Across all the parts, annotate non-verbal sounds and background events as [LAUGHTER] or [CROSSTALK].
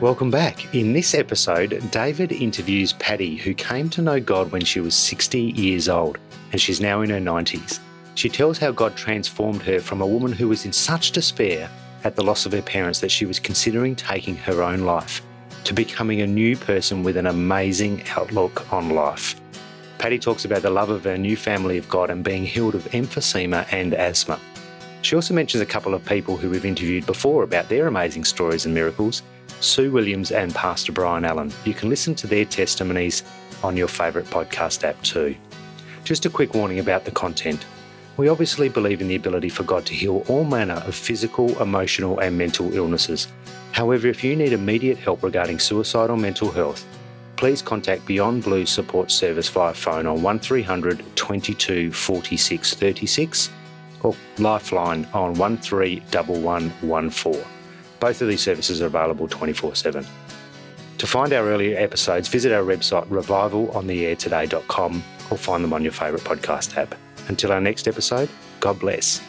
Welcome back. In this episode, David interviews Patty, who came to know God when she was 60 years old, and she's now in her 90s. She tells how God transformed her from a woman who was in such despair at the loss of her parents that she was considering taking her own life to becoming a new person with an amazing outlook on life. Patty talks about the love of her new family of God and being healed of emphysema and asthma. She also mentions a couple of people who we've interviewed before about their amazing stories and miracles Sue Williams and Pastor Brian Allen. You can listen to their testimonies on your favourite podcast app too. Just a quick warning about the content. We obviously believe in the ability for God to heal all manner of physical, emotional, and mental illnesses. However, if you need immediate help regarding suicide or mental health, please contact Beyond Blue Support Service via phone on 1300 22 46 36 or Lifeline on 131114. Both of these services are available 24 7. To find our earlier episodes, visit our website revivalontheairtoday.com or find them on your favourite podcast app. Until our next episode, God bless.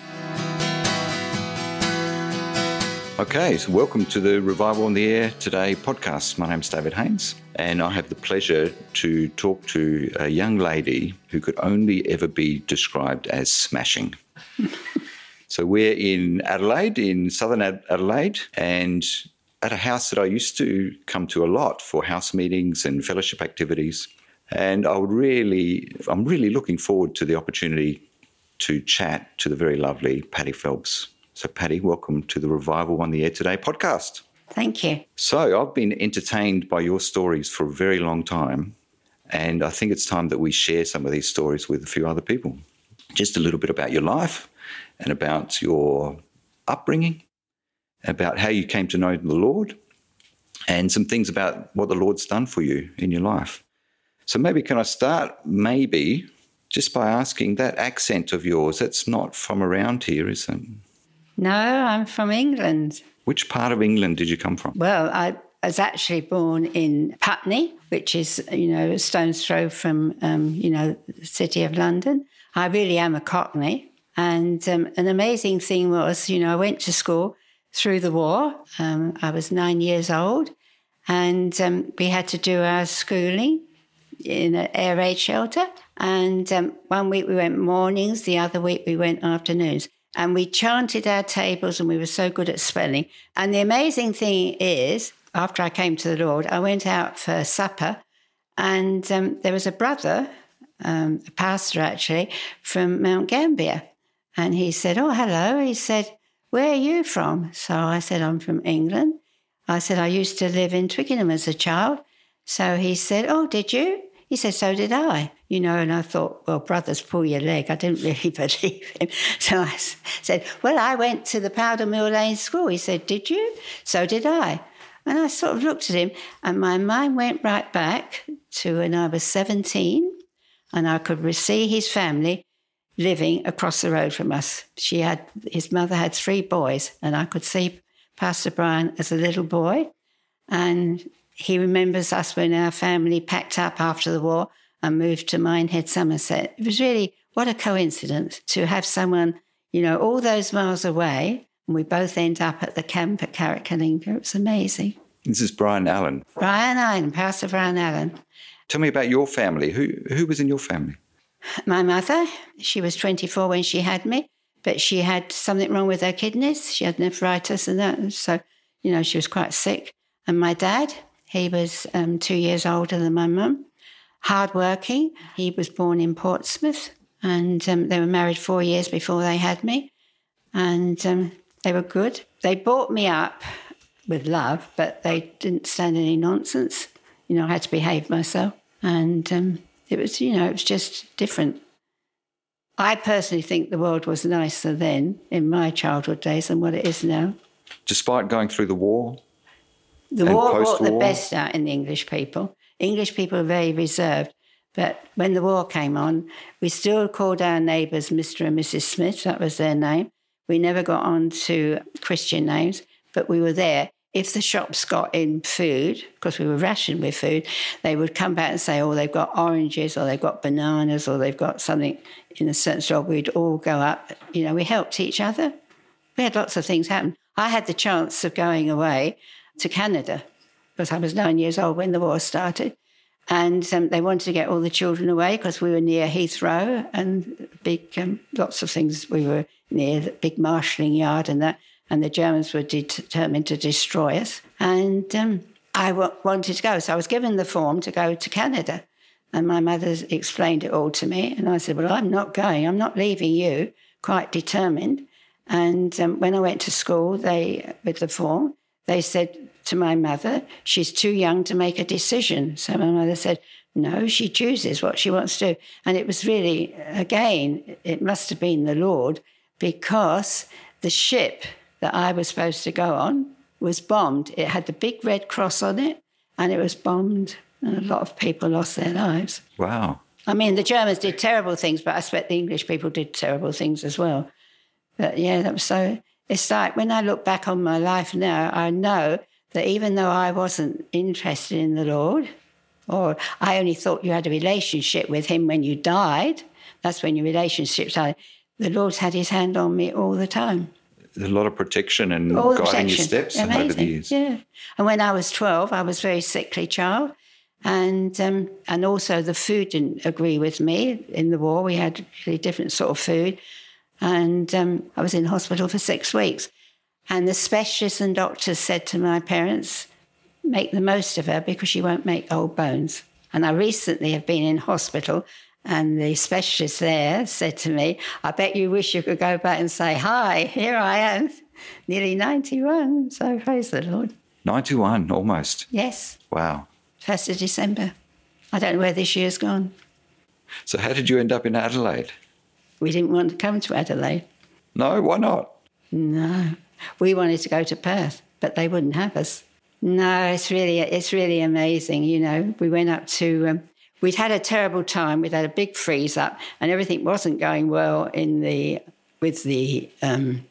Okay, so welcome to the Revival on the Air Today podcast. My name's David Haynes, and I have the pleasure to talk to a young lady who could only ever be described as smashing. [LAUGHS] So we're in Adelaide, in southern Adelaide, and at a house that I used to come to a lot for house meetings and fellowship activities. And I would really, I'm really looking forward to the opportunity to chat to the very lovely Patty Phelps. So, Patty, welcome to the Revival on the Air Today podcast. Thank you. So, I've been entertained by your stories for a very long time. And I think it's time that we share some of these stories with a few other people. Just a little bit about your life, and about your upbringing, about how you came to know the Lord, and some things about what the Lord's done for you in your life. So maybe can I start maybe just by asking that accent of yours, that's not from around here, is it? No, I'm from England. Which part of England did you come from? Well, I was actually born in Putney, which is, you know, a stone's throw from, um, you know, the city of London. I really am a Cockney. And um, an amazing thing was, you know, I went to school through the war. Um, I was nine years old, and um, we had to do our schooling in an air raid shelter. And um, one week we went mornings, the other week we went afternoons. And we chanted our tables, and we were so good at spelling. And the amazing thing is, after I came to the Lord, I went out for supper, and um, there was a brother, um, a pastor actually, from Mount Gambier. And he said, Oh, hello. He said, Where are you from? So I said, I'm from England. I said, I used to live in Twickenham as a child. So he said, Oh, did you? He said, So did I. You know, and I thought, Well, brothers, pull your leg. I didn't [LAUGHS] really believe him. So I said, Well, I went to the Powder Mill Lane School. He said, Did you? So did I. And I sort of looked at him, and my mind went right back to when I was 17, and I could see his family living across the road from us. She had his mother had three boys, and I could see Pastor Brian as a little boy. And he remembers us when our family packed up after the war and moved to Minehead, Somerset. It was really what a coincidence to have someone, you know, all those miles away, and we both end up at the camp at Carrickalinga. It was amazing. This is Brian Allen. Brian Allen, Pastor Brian Allen. Tell me about your family. Who who was in your family? My mother, she was 24 when she had me, but she had something wrong with her kidneys. She had nephritis and that. So, you know, she was quite sick. And my dad, he was um, two years older than my mum, hardworking. He was born in Portsmouth and um, they were married four years before they had me. And um, they were good. They brought me up with love, but they didn't stand any nonsense. You know, I had to behave myself. And um, it was, you know, it was just different. I personally think the world was nicer then in my childhood days than what it is now. Despite going through the war? The war brought the best out in the English people. English people are very reserved. But when the war came on, we still called our neighbours Mr. and Mrs. Smith, that was their name. We never got on to Christian names, but we were there if the shops got in food, because we were rationed with food, they would come back and say, oh, they've got oranges or they've got bananas or they've got something in a certain shop. We'd all go up. You know, we helped each other. We had lots of things happen. I had the chance of going away to Canada because I was nine years old when the war started. And um, they wanted to get all the children away because we were near Heathrow and big, um, lots of things. We were near the big marshalling yard and that, and the Germans were determined to destroy us. And um, I w- wanted to go. So I was given the form to go to Canada. And my mother explained it all to me. And I said, Well, I'm not going. I'm not leaving you, quite determined. And um, when I went to school, they, with the form, they said to my mother, She's too young to make a decision. So my mother said, No, she chooses what she wants to. And it was really, again, it must have been the Lord because the ship that I was supposed to go on was bombed. It had the big red cross on it and it was bombed, and a lot of people lost their lives. Wow. I mean, the Germans did terrible things, but I expect the English people did terrible things as well. But yeah, that was so. It's like when I look back on my life now, I know that even though I wasn't interested in the Lord, or I only thought you had a relationship with Him when you died, that's when your relationship started, the Lord's had His hand on me all the time a lot of protection and All guiding protection. your steps Amazing. over the years. Yeah. And when I was 12, I was a very sickly child. And um, and also the food didn't agree with me in the war. We had really different sort of food. And um, I was in hospital for six weeks. And the specialists and doctors said to my parents, make the most of her because she won't make old bones. And I recently have been in hospital and the specialist there said to me, I bet you wish you could go back and say, Hi, here I am, nearly 91. So praise the Lord. 91, almost. Yes. Wow. 1st of December. I don't know where this year's gone. So, how did you end up in Adelaide? We didn't want to come to Adelaide. No, why not? No. We wanted to go to Perth, but they wouldn't have us. No, it's really it's really amazing. You know, we went up to um, we'd had a terrible time. We'd had a big freeze up, and everything wasn't going well in the with the um,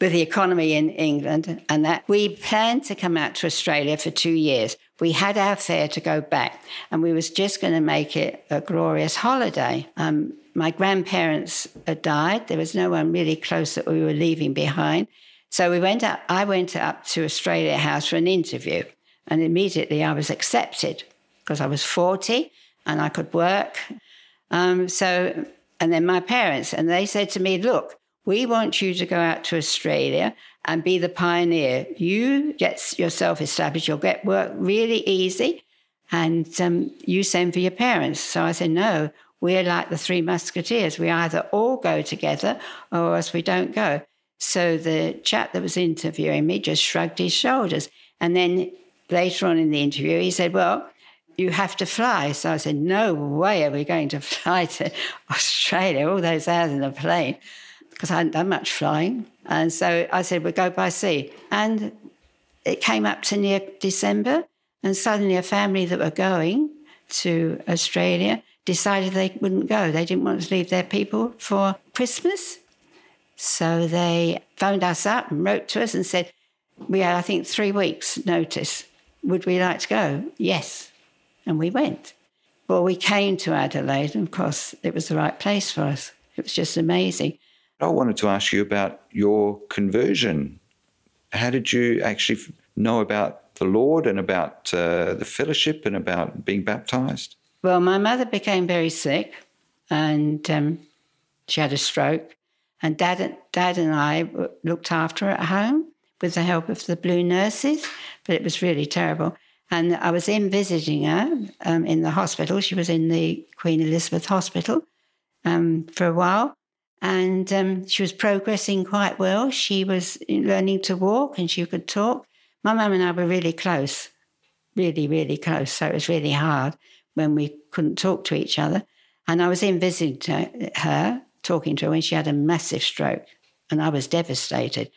with the economy in England. And that we planned to come out to Australia for two years. We had our fare to go back, and we was just going to make it a glorious holiday. Um, my grandparents had died. There was no one really close that we were leaving behind. So we went up. I went up to Australia House for an interview, and immediately I was accepted because I was forty and I could work. Um, so, and then my parents, and they said to me, look, we want you to go out to Australia and be the pioneer. You get yourself established, you'll get work really easy, and um, you send for your parents. So I said, no, we're like the three musketeers. We either all go together or else we don't go. So the chap that was interviewing me just shrugged his shoulders. And then later on in the interview, he said, well, you have to fly. So I said, no way are we going to [LAUGHS] fly to Australia, all those hours in a plane, because I hadn't done much flying. And so I said, we'll go by sea. And it came up to near December, and suddenly a family that were going to Australia decided they wouldn't go. They didn't want to leave their people for Christmas. So they phoned us up and wrote to us and said, We had, I think, three weeks' notice. Would we like to go? Yes and we went. Well, we came to Adelaide, and of course, it was the right place for us. It was just amazing. I wanted to ask you about your conversion. How did you actually know about the Lord and about uh, the fellowship and about being baptized? Well, my mother became very sick and um, she had a stroke. And dad, dad and I looked after her at home with the help of the blue nurses, but it was really terrible. And I was in visiting her um, in the hospital. She was in the Queen Elizabeth Hospital um, for a while. And um, she was progressing quite well. She was learning to walk and she could talk. My mum and I were really close, really, really close. So it was really hard when we couldn't talk to each other. And I was in visiting her, talking to her when she had a massive stroke. And I was devastated.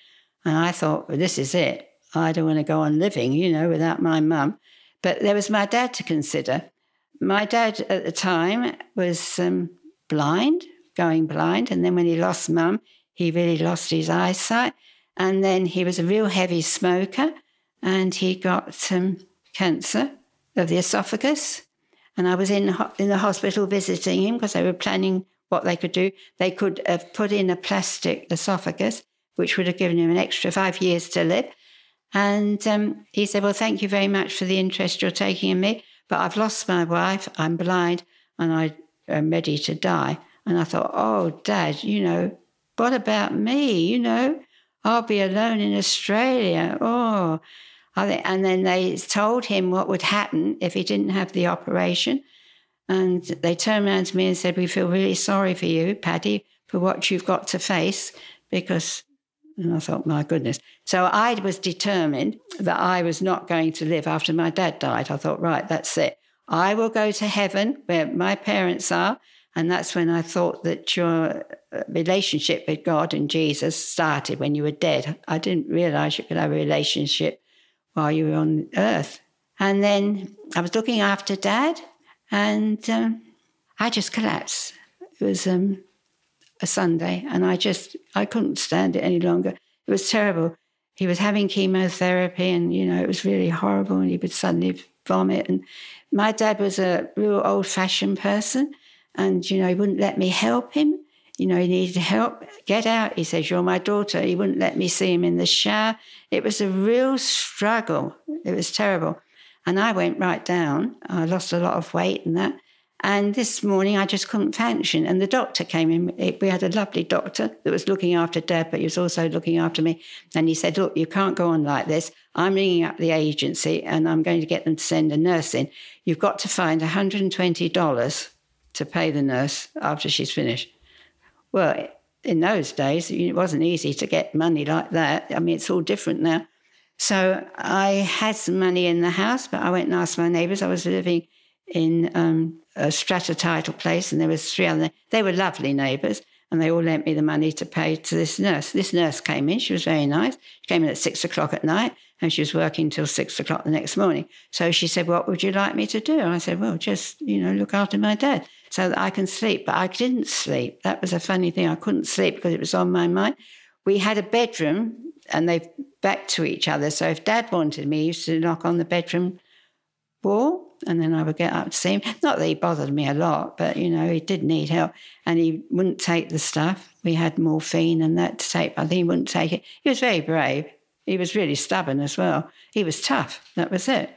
And I thought, well, this is it. I don't want to go on living, you know, without my mum. But there was my dad to consider. My dad at the time was um, blind, going blind. And then when he lost mum, he really lost his eyesight. And then he was a real heavy smoker and he got um, cancer of the esophagus. And I was in, in the hospital visiting him because they were planning what they could do. They could have put in a plastic esophagus, which would have given him an extra five years to live. And um, he said, Well, thank you very much for the interest you're taking in me, but I've lost my wife, I'm blind, and I am ready to die. And I thought, Oh, Dad, you know, what about me? You know, I'll be alone in Australia. Oh, and then they told him what would happen if he didn't have the operation. And they turned around to me and said, We feel really sorry for you, Patty, for what you've got to face because and I thought, my goodness. So I was determined that I was not going to live after my dad died. I thought, right, that's it. I will go to heaven where my parents are. And that's when I thought that your uh, relationship with God and Jesus started when you were dead. I didn't realize you could have a relationship while you were on earth. And then I was looking after dad and um, I just collapsed. It was um, a Sunday, and I just I couldn't stand it any longer. It was terrible. He was having chemotherapy, and you know it was really horrible. And he would suddenly vomit. And my dad was a real old-fashioned person, and you know he wouldn't let me help him. You know he needed help. Get out, he says. You're my daughter. He wouldn't let me see him in the shower. It was a real struggle. It was terrible. And I went right down. I lost a lot of weight and that. And this morning I just couldn't function. And the doctor came in. We had a lovely doctor that was looking after Deb, but he was also looking after me. And he said, Look, you can't go on like this. I'm ringing up the agency and I'm going to get them to send a nurse in. You've got to find $120 to pay the nurse after she's finished. Well, in those days, it wasn't easy to get money like that. I mean, it's all different now. So I had some money in the house, but I went and asked my neighbours. I was living in um, a strata title place, and there was three other. They were lovely neighbours, and they all lent me the money to pay to this nurse. This nurse came in. She was very nice. She came in at six o'clock at night, and she was working till six o'clock the next morning. So she said, "What would you like me to do?" And I said, "Well, just you know, look after my dad so that I can sleep." But I didn't sleep. That was a funny thing. I couldn't sleep because it was on my mind. We had a bedroom, and they back to each other. So if Dad wanted me, he used to knock on the bedroom wall and then I would get up to see him. Not that he bothered me a lot, but you know, he did need help and he wouldn't take the stuff. We had morphine and that to take, but he wouldn't take it. He was very brave. He was really stubborn as well. He was tough. That was it.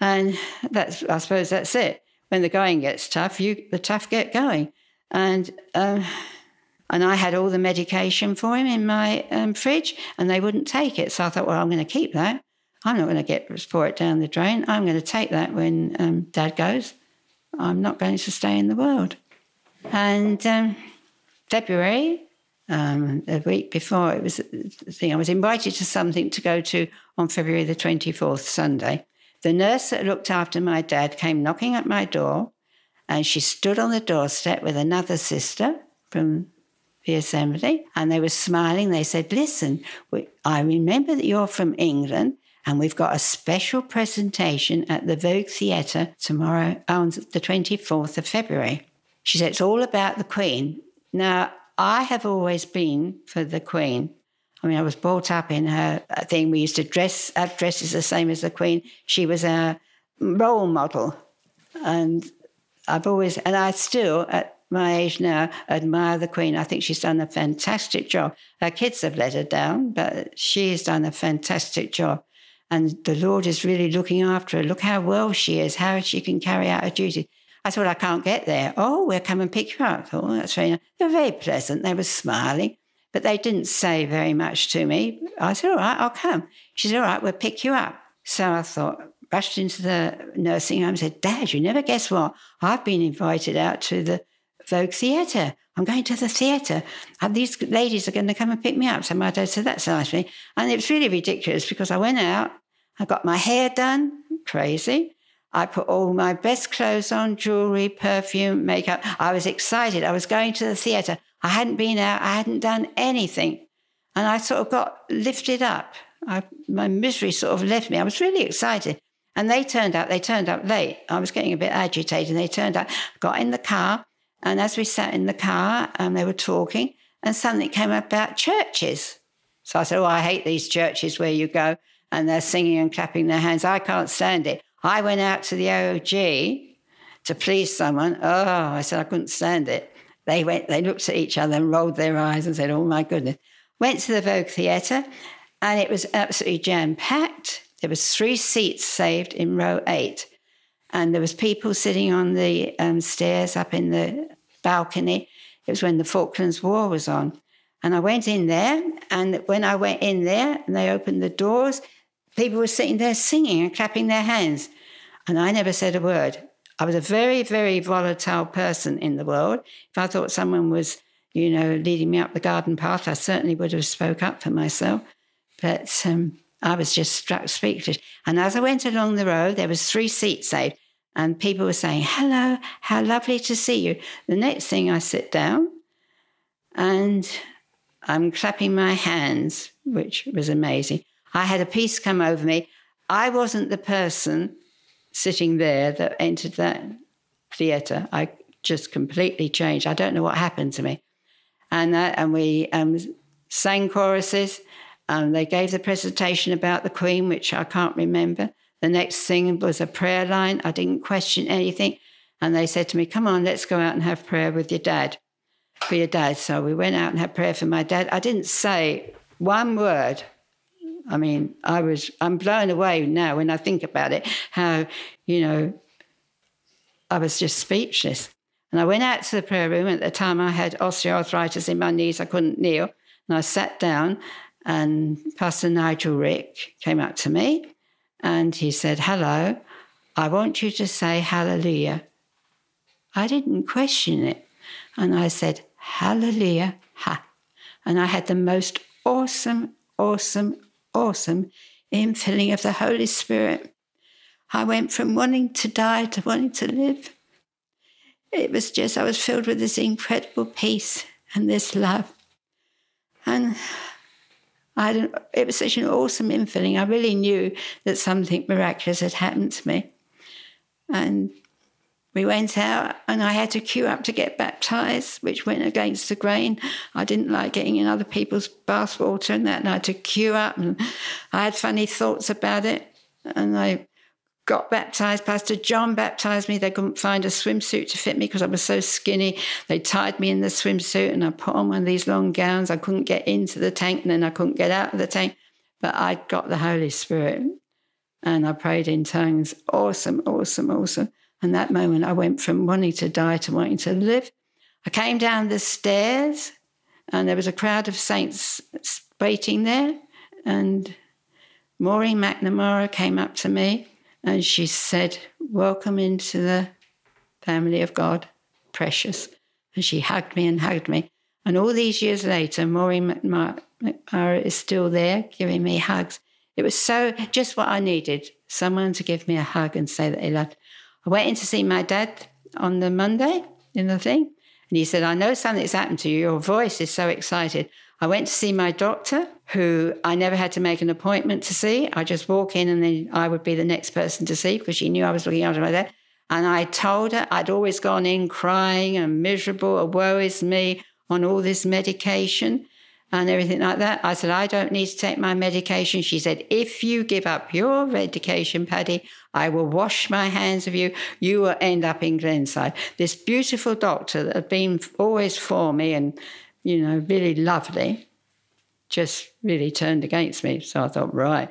And that's, I suppose that's it. When the going gets tough, you the tough get going. And um, and I had all the medication for him in my um, fridge, and they wouldn't take it. So I thought, well, I'm going to keep that. I'm not going to get pour it down the drain. I'm going to take that when um, Dad goes. I'm not going to stay in the world. And um, February, um, the week before, it was the thing. I was invited to something to go to on February the 24th, Sunday. The nurse that looked after my dad came knocking at my door, and she stood on the doorstep with another sister from the assembly, and they were smiling. They said, "Listen, I remember that you're from England." And we've got a special presentation at the Vogue Theatre tomorrow oh, on the 24th of February. She said, It's all about the Queen. Now, I have always been for the Queen. I mean, I was brought up in her thing. We used to dress, have dresses the same as the Queen. She was our role model. And I've always, and I still, at my age now, admire the Queen. I think she's done a fantastic job. Her kids have let her down, but she's done a fantastic job and the Lord is really looking after her. Look how well she is, how she can carry out her duty. I thought, I can't get there. Oh, we'll come and pick you up. Oh, that's very nice. They were very pleasant. They were smiling, but they didn't say very much to me. I said, all right, I'll come. She said, all right, we'll pick you up. So I thought, rushed into the nursing home and said, Dad, you never guess what? I've been invited out to the Vogue Theatre. I'm going to the theatre. And these ladies are going to come and pick me up. So my dad said, That's nice of me. And it was really ridiculous because I went out, I got my hair done, crazy. I put all my best clothes on, jewelry, perfume, makeup. I was excited. I was going to the theatre. I hadn't been out, I hadn't done anything. And I sort of got lifted up. I, my misery sort of left me. I was really excited. And they turned up, they turned up late. I was getting a bit agitated. They turned up, got in the car, and as we sat in the car, um, they were talking, and something came up about churches. So I said, Oh, I hate these churches where you go and they're singing and clapping their hands. I can't stand it. I went out to the OG to please someone. Oh, I said, I couldn't stand it. They went, they looked at each other and rolled their eyes and said, Oh my goodness. Went to the Vogue Theatre. and it was absolutely jam packed. There was three seats saved in row eight, and there was people sitting on the um, stairs up in the balcony. It was when the Falklands War was on, and I went in there. And when I went in there, and they opened the doors, people were sitting there singing and clapping their hands, and I never said a word. I was a very, very volatile person in the world. If I thought someone was, you know, leading me up the garden path, I certainly would have spoke up for myself. But um, I was just struck speechless. And as I went along the road, there was three seats saved, and people were saying, "Hello, how lovely to see you." The next thing, I sit down, and I'm clapping my hands, which was amazing. I had a peace come over me. I wasn't the person sitting there that entered that theatre. I just completely changed. I don't know what happened to me. And, uh, and we um, sang choruses. Um, they gave the presentation about the Queen, which I can't remember. The next thing was a prayer line. I didn't question anything. And they said to me, Come on, let's go out and have prayer with your dad, for your dad. So we went out and had prayer for my dad. I didn't say one word I mean, I was, I'm blown away now when I think about it, how, you know, I was just speechless. And I went out to the prayer room. At the time, I had osteoarthritis in my knees. I couldn't kneel. And I sat down, and Pastor Nigel Rick came up to me and he said, Hello, I want you to say hallelujah. I didn't question it. And I said, Hallelujah, ha. And I had the most awesome, awesome, awesome infilling of the Holy Spirit. I went from wanting to die to wanting to live. It was just, I was filled with this incredible peace and this love. And I it was such an awesome infilling. I really knew that something miraculous had happened to me. And we went out and I had to queue up to get baptized, which went against the grain. I didn't like getting in other people's bathwater and that, and I had to queue up and I had funny thoughts about it. And I got baptized. Pastor John baptized me. They couldn't find a swimsuit to fit me because I was so skinny. They tied me in the swimsuit and I put on one of these long gowns. I couldn't get into the tank and then I couldn't get out of the tank. But I got the Holy Spirit and I prayed in tongues. Awesome, awesome, awesome. And that moment, I went from wanting to die to wanting to live. I came down the stairs, and there was a crowd of saints waiting there. And Maureen McNamara came up to me and she said, Welcome into the family of God, precious. And she hugged me and hugged me. And all these years later, Maureen McNamara is still there giving me hugs. It was so just what I needed someone to give me a hug and say that they loved. I went in to see my dad on the Monday in the thing, and he said, I know something's happened to you. Your voice is so excited. I went to see my doctor, who I never had to make an appointment to see. I just walk in and then I would be the next person to see because she knew I was looking after my dad. And I told her I'd always gone in crying and miserable, a woe is me on all this medication and everything like that. I said, I don't need to take my medication. She said, if you give up your medication, Patty, I will wash my hands of you. You will end up in Glenside. This beautiful doctor that had been always for me and, you know, really lovely, just really turned against me. So I thought, right.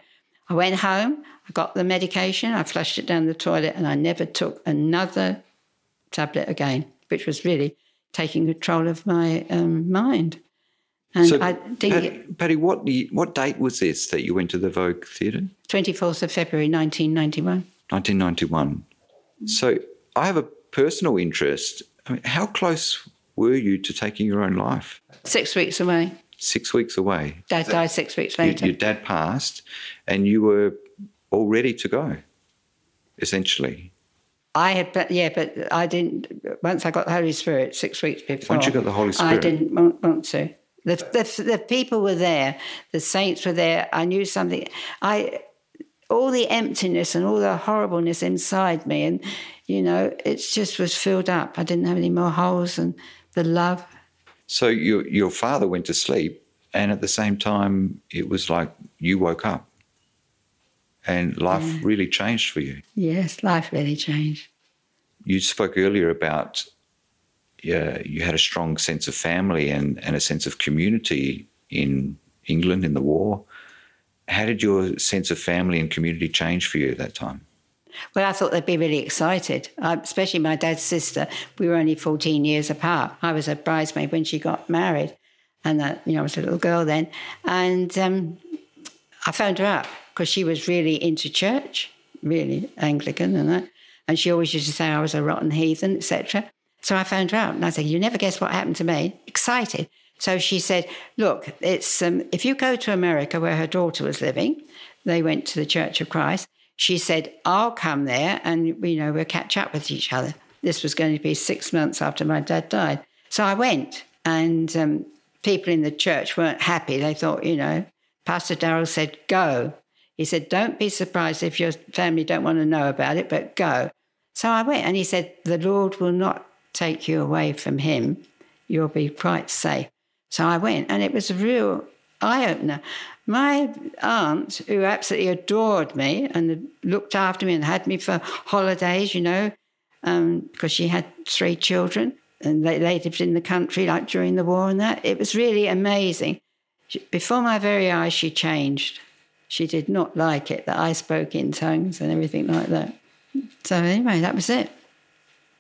I went home, I got the medication, I flushed it down the toilet, and I never took another tablet again, which was really taking control of my um, mind. And so, I Patty, Patty, what what date was this that you went to the Vogue Theatre? Twenty fourth of February, nineteen ninety one. Nineteen ninety one. So I have a personal interest. I mean, how close were you to taking your own life? Six weeks away. Six weeks away. Dad that, died six weeks later. Your, your dad passed, and you were all ready to go, essentially. I had, but yeah, but I didn't. Once I got the Holy Spirit, six weeks before. Once you got the Holy Spirit, I didn't want, want to. The, the, the people were there, the saints were there. I knew something. I all the emptiness and all the horribleness inside me, and you know, it just was filled up. I didn't have any more holes, and the love. So your your father went to sleep, and at the same time, it was like you woke up, and life yeah. really changed for you. Yes, life really changed. You spoke earlier about yeah, you had a strong sense of family and, and a sense of community in England in the war. How did your sense of family and community change for you at that time? Well, I thought they'd be really excited, uh, especially my dad's sister. We were only 14 years apart. I was a bridesmaid when she got married, and that, you know, I was a little girl then. And um, I phoned her up because she was really into church, really Anglican and that. And she always used to say I was a rotten heathen, etc. So I phoned her up and I said, "You never guess what happened to me." Excited. So she said, "Look, it's um, if you go to America where her daughter was living, they went to the Church of Christ she said, I'll come there and, you know, we'll catch up with each other. This was going to be six months after my dad died. So I went, and um, people in the church weren't happy. They thought, you know, Pastor Darrell said, go. He said, don't be surprised if your family don't want to know about it, but go. So I went, and he said, the Lord will not take you away from him. You'll be quite safe. So I went, and it was a real eye opener. My aunt, who absolutely adored me and looked after me and had me for holidays, you know, um, because she had three children and they, they lived in the country like during the war and that, it was really amazing. She, before my very eyes, she changed. She did not like it that I spoke in tongues and everything like that. So anyway, that was it.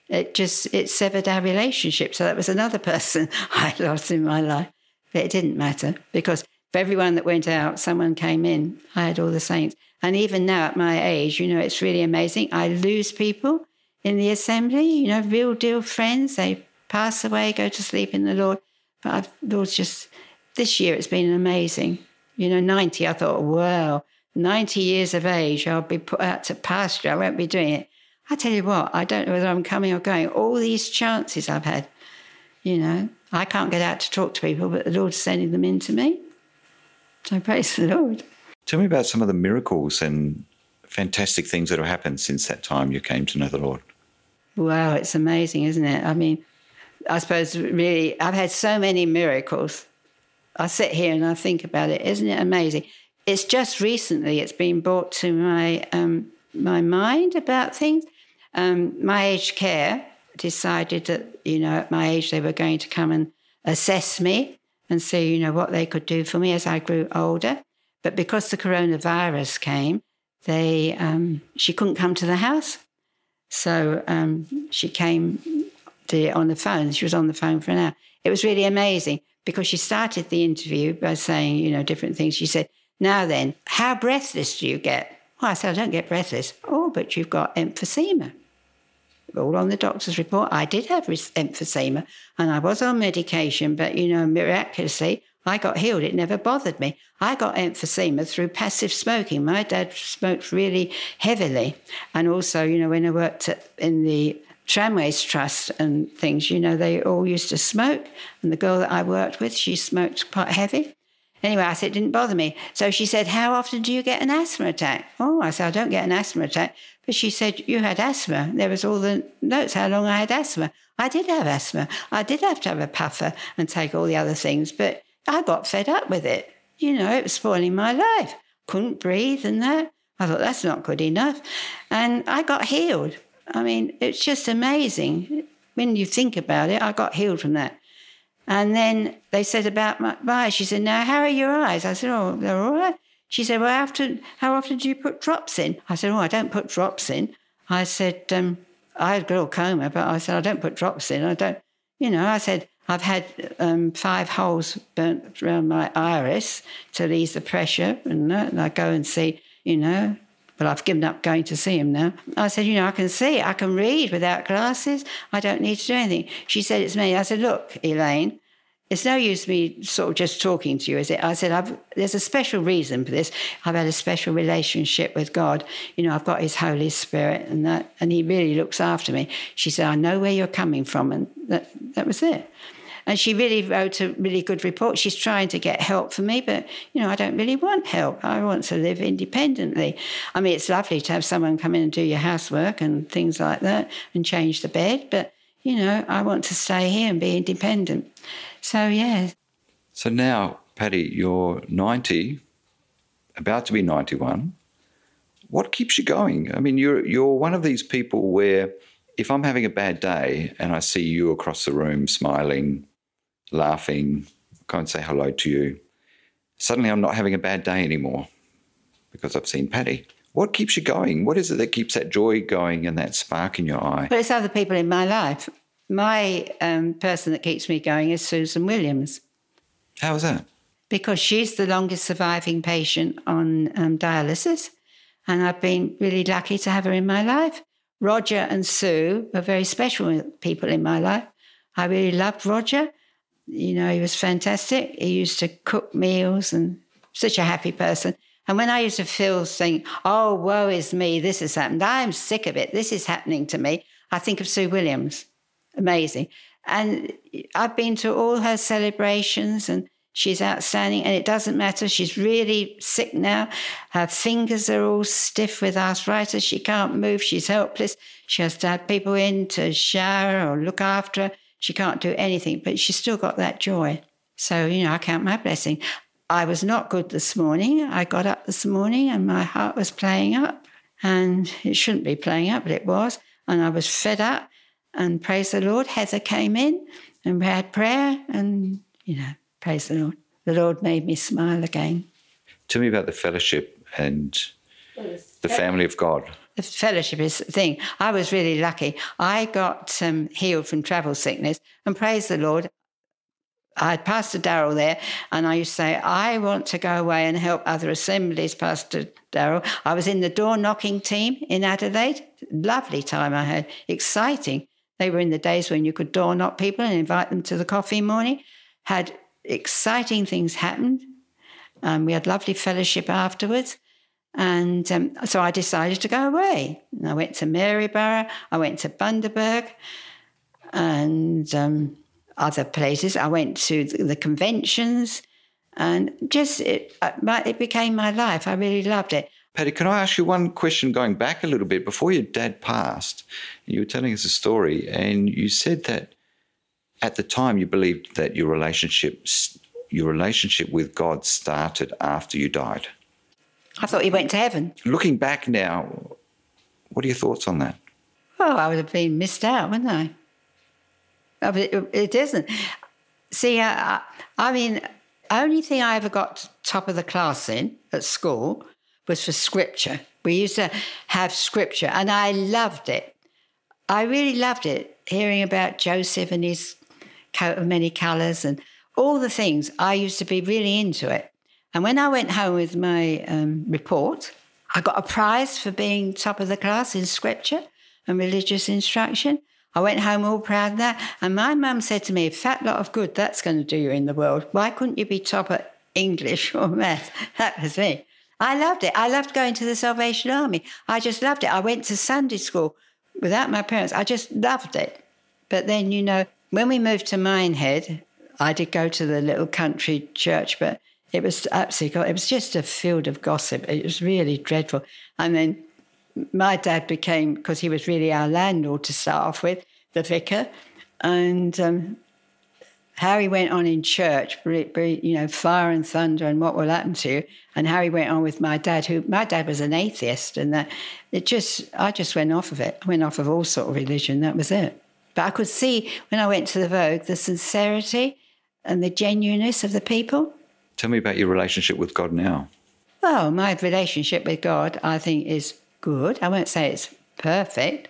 It just it severed our relationship. So that was another [LAUGHS] person I lost in my life. But it didn't matter because for everyone that went out, someone came in. I had all the saints. And even now at my age, you know, it's really amazing. I lose people in the assembly, you know, real deal friends. They pass away, go to sleep in the Lord. But I've, Lord's just, this year it's been amazing. You know, 90, I thought, wow, 90 years of age, I'll be put out to pasture. I won't be doing it. I tell you what, I don't know whether I'm coming or going. All these chances I've had, you know, I can't get out to talk to people, but the Lord's sending them in to me. So praise the Lord. Tell me about some of the miracles and fantastic things that have happened since that time you came to know the Lord. Wow, it's amazing, isn't it? I mean, I suppose really, I've had so many miracles. I sit here and I think about it. Isn't it amazing? It's just recently it's been brought to my um, my mind about things. Um, my aged care decided that you know at my age they were going to come and assess me and see, you know, what they could do for me as I grew older. But because the coronavirus came, they um, she couldn't come to the house, so um, she came to, on the phone. She was on the phone for an hour. It was really amazing because she started the interview by saying, you know, different things. She said, "Now then, how breathless do you get?" Well, I said, "I don't get breathless." Oh, but you've got emphysema all on the doctor's report. I did have emphysema and I was on medication, but you know, miraculously, I got healed. It never bothered me. I got emphysema through passive smoking. My dad smoked really heavily. And also, you know, when I worked in the Tramways Trust and things, you know, they all used to smoke. And the girl that I worked with, she smoked quite heavy. Anyway, I said, it didn't bother me. So she said, How often do you get an asthma attack? Oh, I said, I don't get an asthma attack. She said, You had asthma. There was all the notes how long I had asthma. I did have asthma. I did have to have a puffer and take all the other things, but I got fed up with it. You know, it was spoiling my life. Couldn't breathe and that. I thought, that's not good enough. And I got healed. I mean, it's just amazing. When you think about it, I got healed from that. And then they said about my eyes. She said, Now, how are your eyes? I said, Oh, they're all right. She said, Well, after, how often do you put drops in? I said, Oh, I don't put drops in. I said, um, I had glaucoma, but I said, I don't put drops in. I don't, you know, I said, I've had um, five holes burnt around my iris to ease the pressure. And, uh, and I go and see, you know, but I've given up going to see him now. I said, You know, I can see, I can read without glasses. I don't need to do anything. She said, It's me. I said, Look, Elaine, it's no use me sort of just talking to you, is it? I said, I've, there's a special reason for this. I've had a special relationship with God. You know, I've got His Holy Spirit, and that, and He really looks after me. She said, I know where you're coming from, and that, that was it. And she really wrote a really good report. She's trying to get help for me, but you know, I don't really want help. I want to live independently. I mean, it's lovely to have someone come in and do your housework and things like that, and change the bed, but you know, I want to stay here and be independent. So, yeah. So now, Patty, you're 90, about to be 91. What keeps you going? I mean, you're, you're one of these people where if I'm having a bad day and I see you across the room smiling, laughing, go and say hello to you, suddenly I'm not having a bad day anymore because I've seen Patty. What keeps you going? What is it that keeps that joy going and that spark in your eye? But it's other people in my life. My um, person that keeps me going is Susan Williams How is that? because she's the longest surviving patient on um, dialysis. And I've been really lucky to have her in my life. Roger and Sue are very special people in my life. I really loved Roger. You know, he was fantastic. He used to cook meals and such a happy person. And when I used to feel think, oh, woe is me, this has happened. I'm sick of it. This is happening to me. I think of Sue Williams. Amazing. And I've been to all her celebrations and she's outstanding. And it doesn't matter. She's really sick now. Her fingers are all stiff with arthritis. She can't move. She's helpless. She has to have people in to shower or look after her. She can't do anything, but she's still got that joy. So, you know, I count my blessing. I was not good this morning. I got up this morning and my heart was playing up. And it shouldn't be playing up, but it was. And I was fed up. And praise the Lord, Heather came in and we had prayer. And, you know, praise the Lord. The Lord made me smile again. Tell me about the fellowship and the family of God. The fellowship is the thing. I was really lucky. I got um, healed from travel sickness, and praise the Lord. I had Pastor Darrell there, and I used to say, I want to go away and help other assemblies, Pastor Darrell. I was in the door knocking team in Adelaide. Lovely time I had, exciting. They were in the days when you could door knock people and invite them to the coffee morning. Had exciting things happened. Um, we had lovely fellowship afterwards. And um, so I decided to go away. And I went to Maryborough, I went to Bundaberg, and um, other places. I went to the, conventions, and just it, uh, it became my life. I really loved it. Patty, can I ask you one question going back a little bit? Before your dad passed, you were telling us a story, and you said that at the time you believed that your relationship, your relationship with God started after you died. I thought he went to heaven. Looking back now, what are your thoughts on that? Oh, I would have been missed out, wouldn't I? It, it isn't. See, I, I mean, only thing I ever got top of the class in at school was for scripture. We used to have scripture, and I loved it. I really loved it, hearing about Joseph and his coat of many colours and all the things. I used to be really into it. And when I went home with my um, report, I got a prize for being top of the class in scripture and religious instruction. I went home all proud of that. And my mum said to me, fat lot of good that's going to do you in the world. Why couldn't you be top at English or math? [LAUGHS] That was me. I loved it. I loved going to the Salvation Army. I just loved it. I went to Sunday school without my parents. I just loved it. But then, you know, when we moved to Minehead, I did go to the little country church, but it was absolutely, it was just a field of gossip. It was really dreadful. And then my dad became, because he was really our landlord to start off with, the vicar. And um, how he went on in church, you know, fire and thunder and what will happen to you, and how he went on with my dad, who my dad was an atheist, and that it just, I just went off of it. I went off of all sort of religion. That was it. But I could see when I went to the Vogue the sincerity and the genuineness of the people. Tell me about your relationship with God now. Well, my relationship with God, I think, is good. I won't say it's perfect.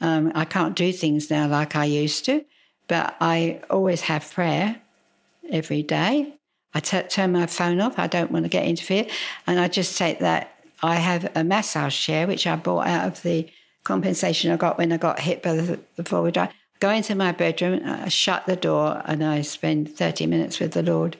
Um, I can't do things now like I used to, but I always have prayer every day. I t- turn my phone off. I don't want to get interfered. And I just take that. I have a massage chair, which I bought out of the compensation I got when I got hit by the, the wheel drive. Go into my bedroom, I shut the door, and I spend 30 minutes with the Lord.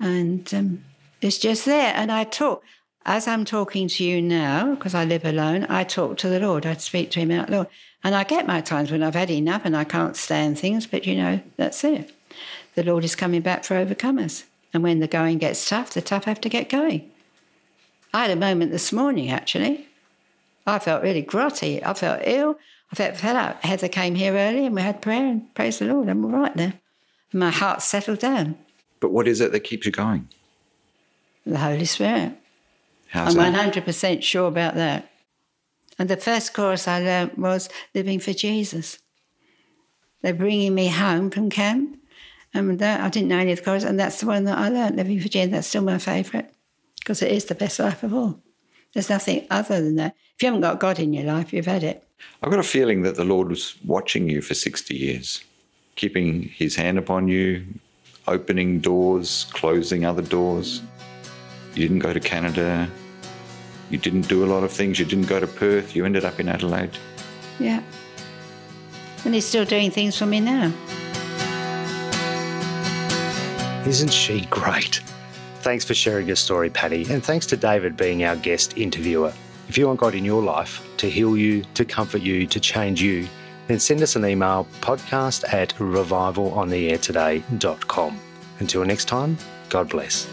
And um, it's just there. And I talk, as I'm talking to you now, because I live alone, I talk to the Lord. I speak to Him out loud. And I get my times when I've had enough and I can't stand things, but you know, that's it. The Lord is coming back for overcomers. And when the going gets tough, the tough have to get going. I had a moment this morning, actually. I felt really grotty. I felt ill. I felt fed up. Heather came here early and we had prayer and praise the Lord. I'm all right now. My heart settled down. But what is it that keeps you going? The Holy Spirit. How's I'm that? 100% sure about that. And the first chorus I learnt was Living for Jesus. They're bringing me home from camp. And that, I didn't know any of the chorus, and that's the one that I learnt, Living for Jesus. That's still my favourite because it is the best life of all. There's nothing other than that. If you haven't got God in your life, you've had it. I've got a feeling that the Lord was watching you for 60 years, keeping his hand upon you, opening doors, closing other doors. You didn't go to Canada. You didn't do a lot of things. You didn't go to Perth. You ended up in Adelaide. Yeah. And he's still doing things for me now. Isn't she great? Thanks for sharing your story, Patty, and thanks to David being our guest interviewer. If you want God in your life to heal you, to comfort you, to change you, then send us an email podcast at revivalontheairtoday.com. Until next time, God bless.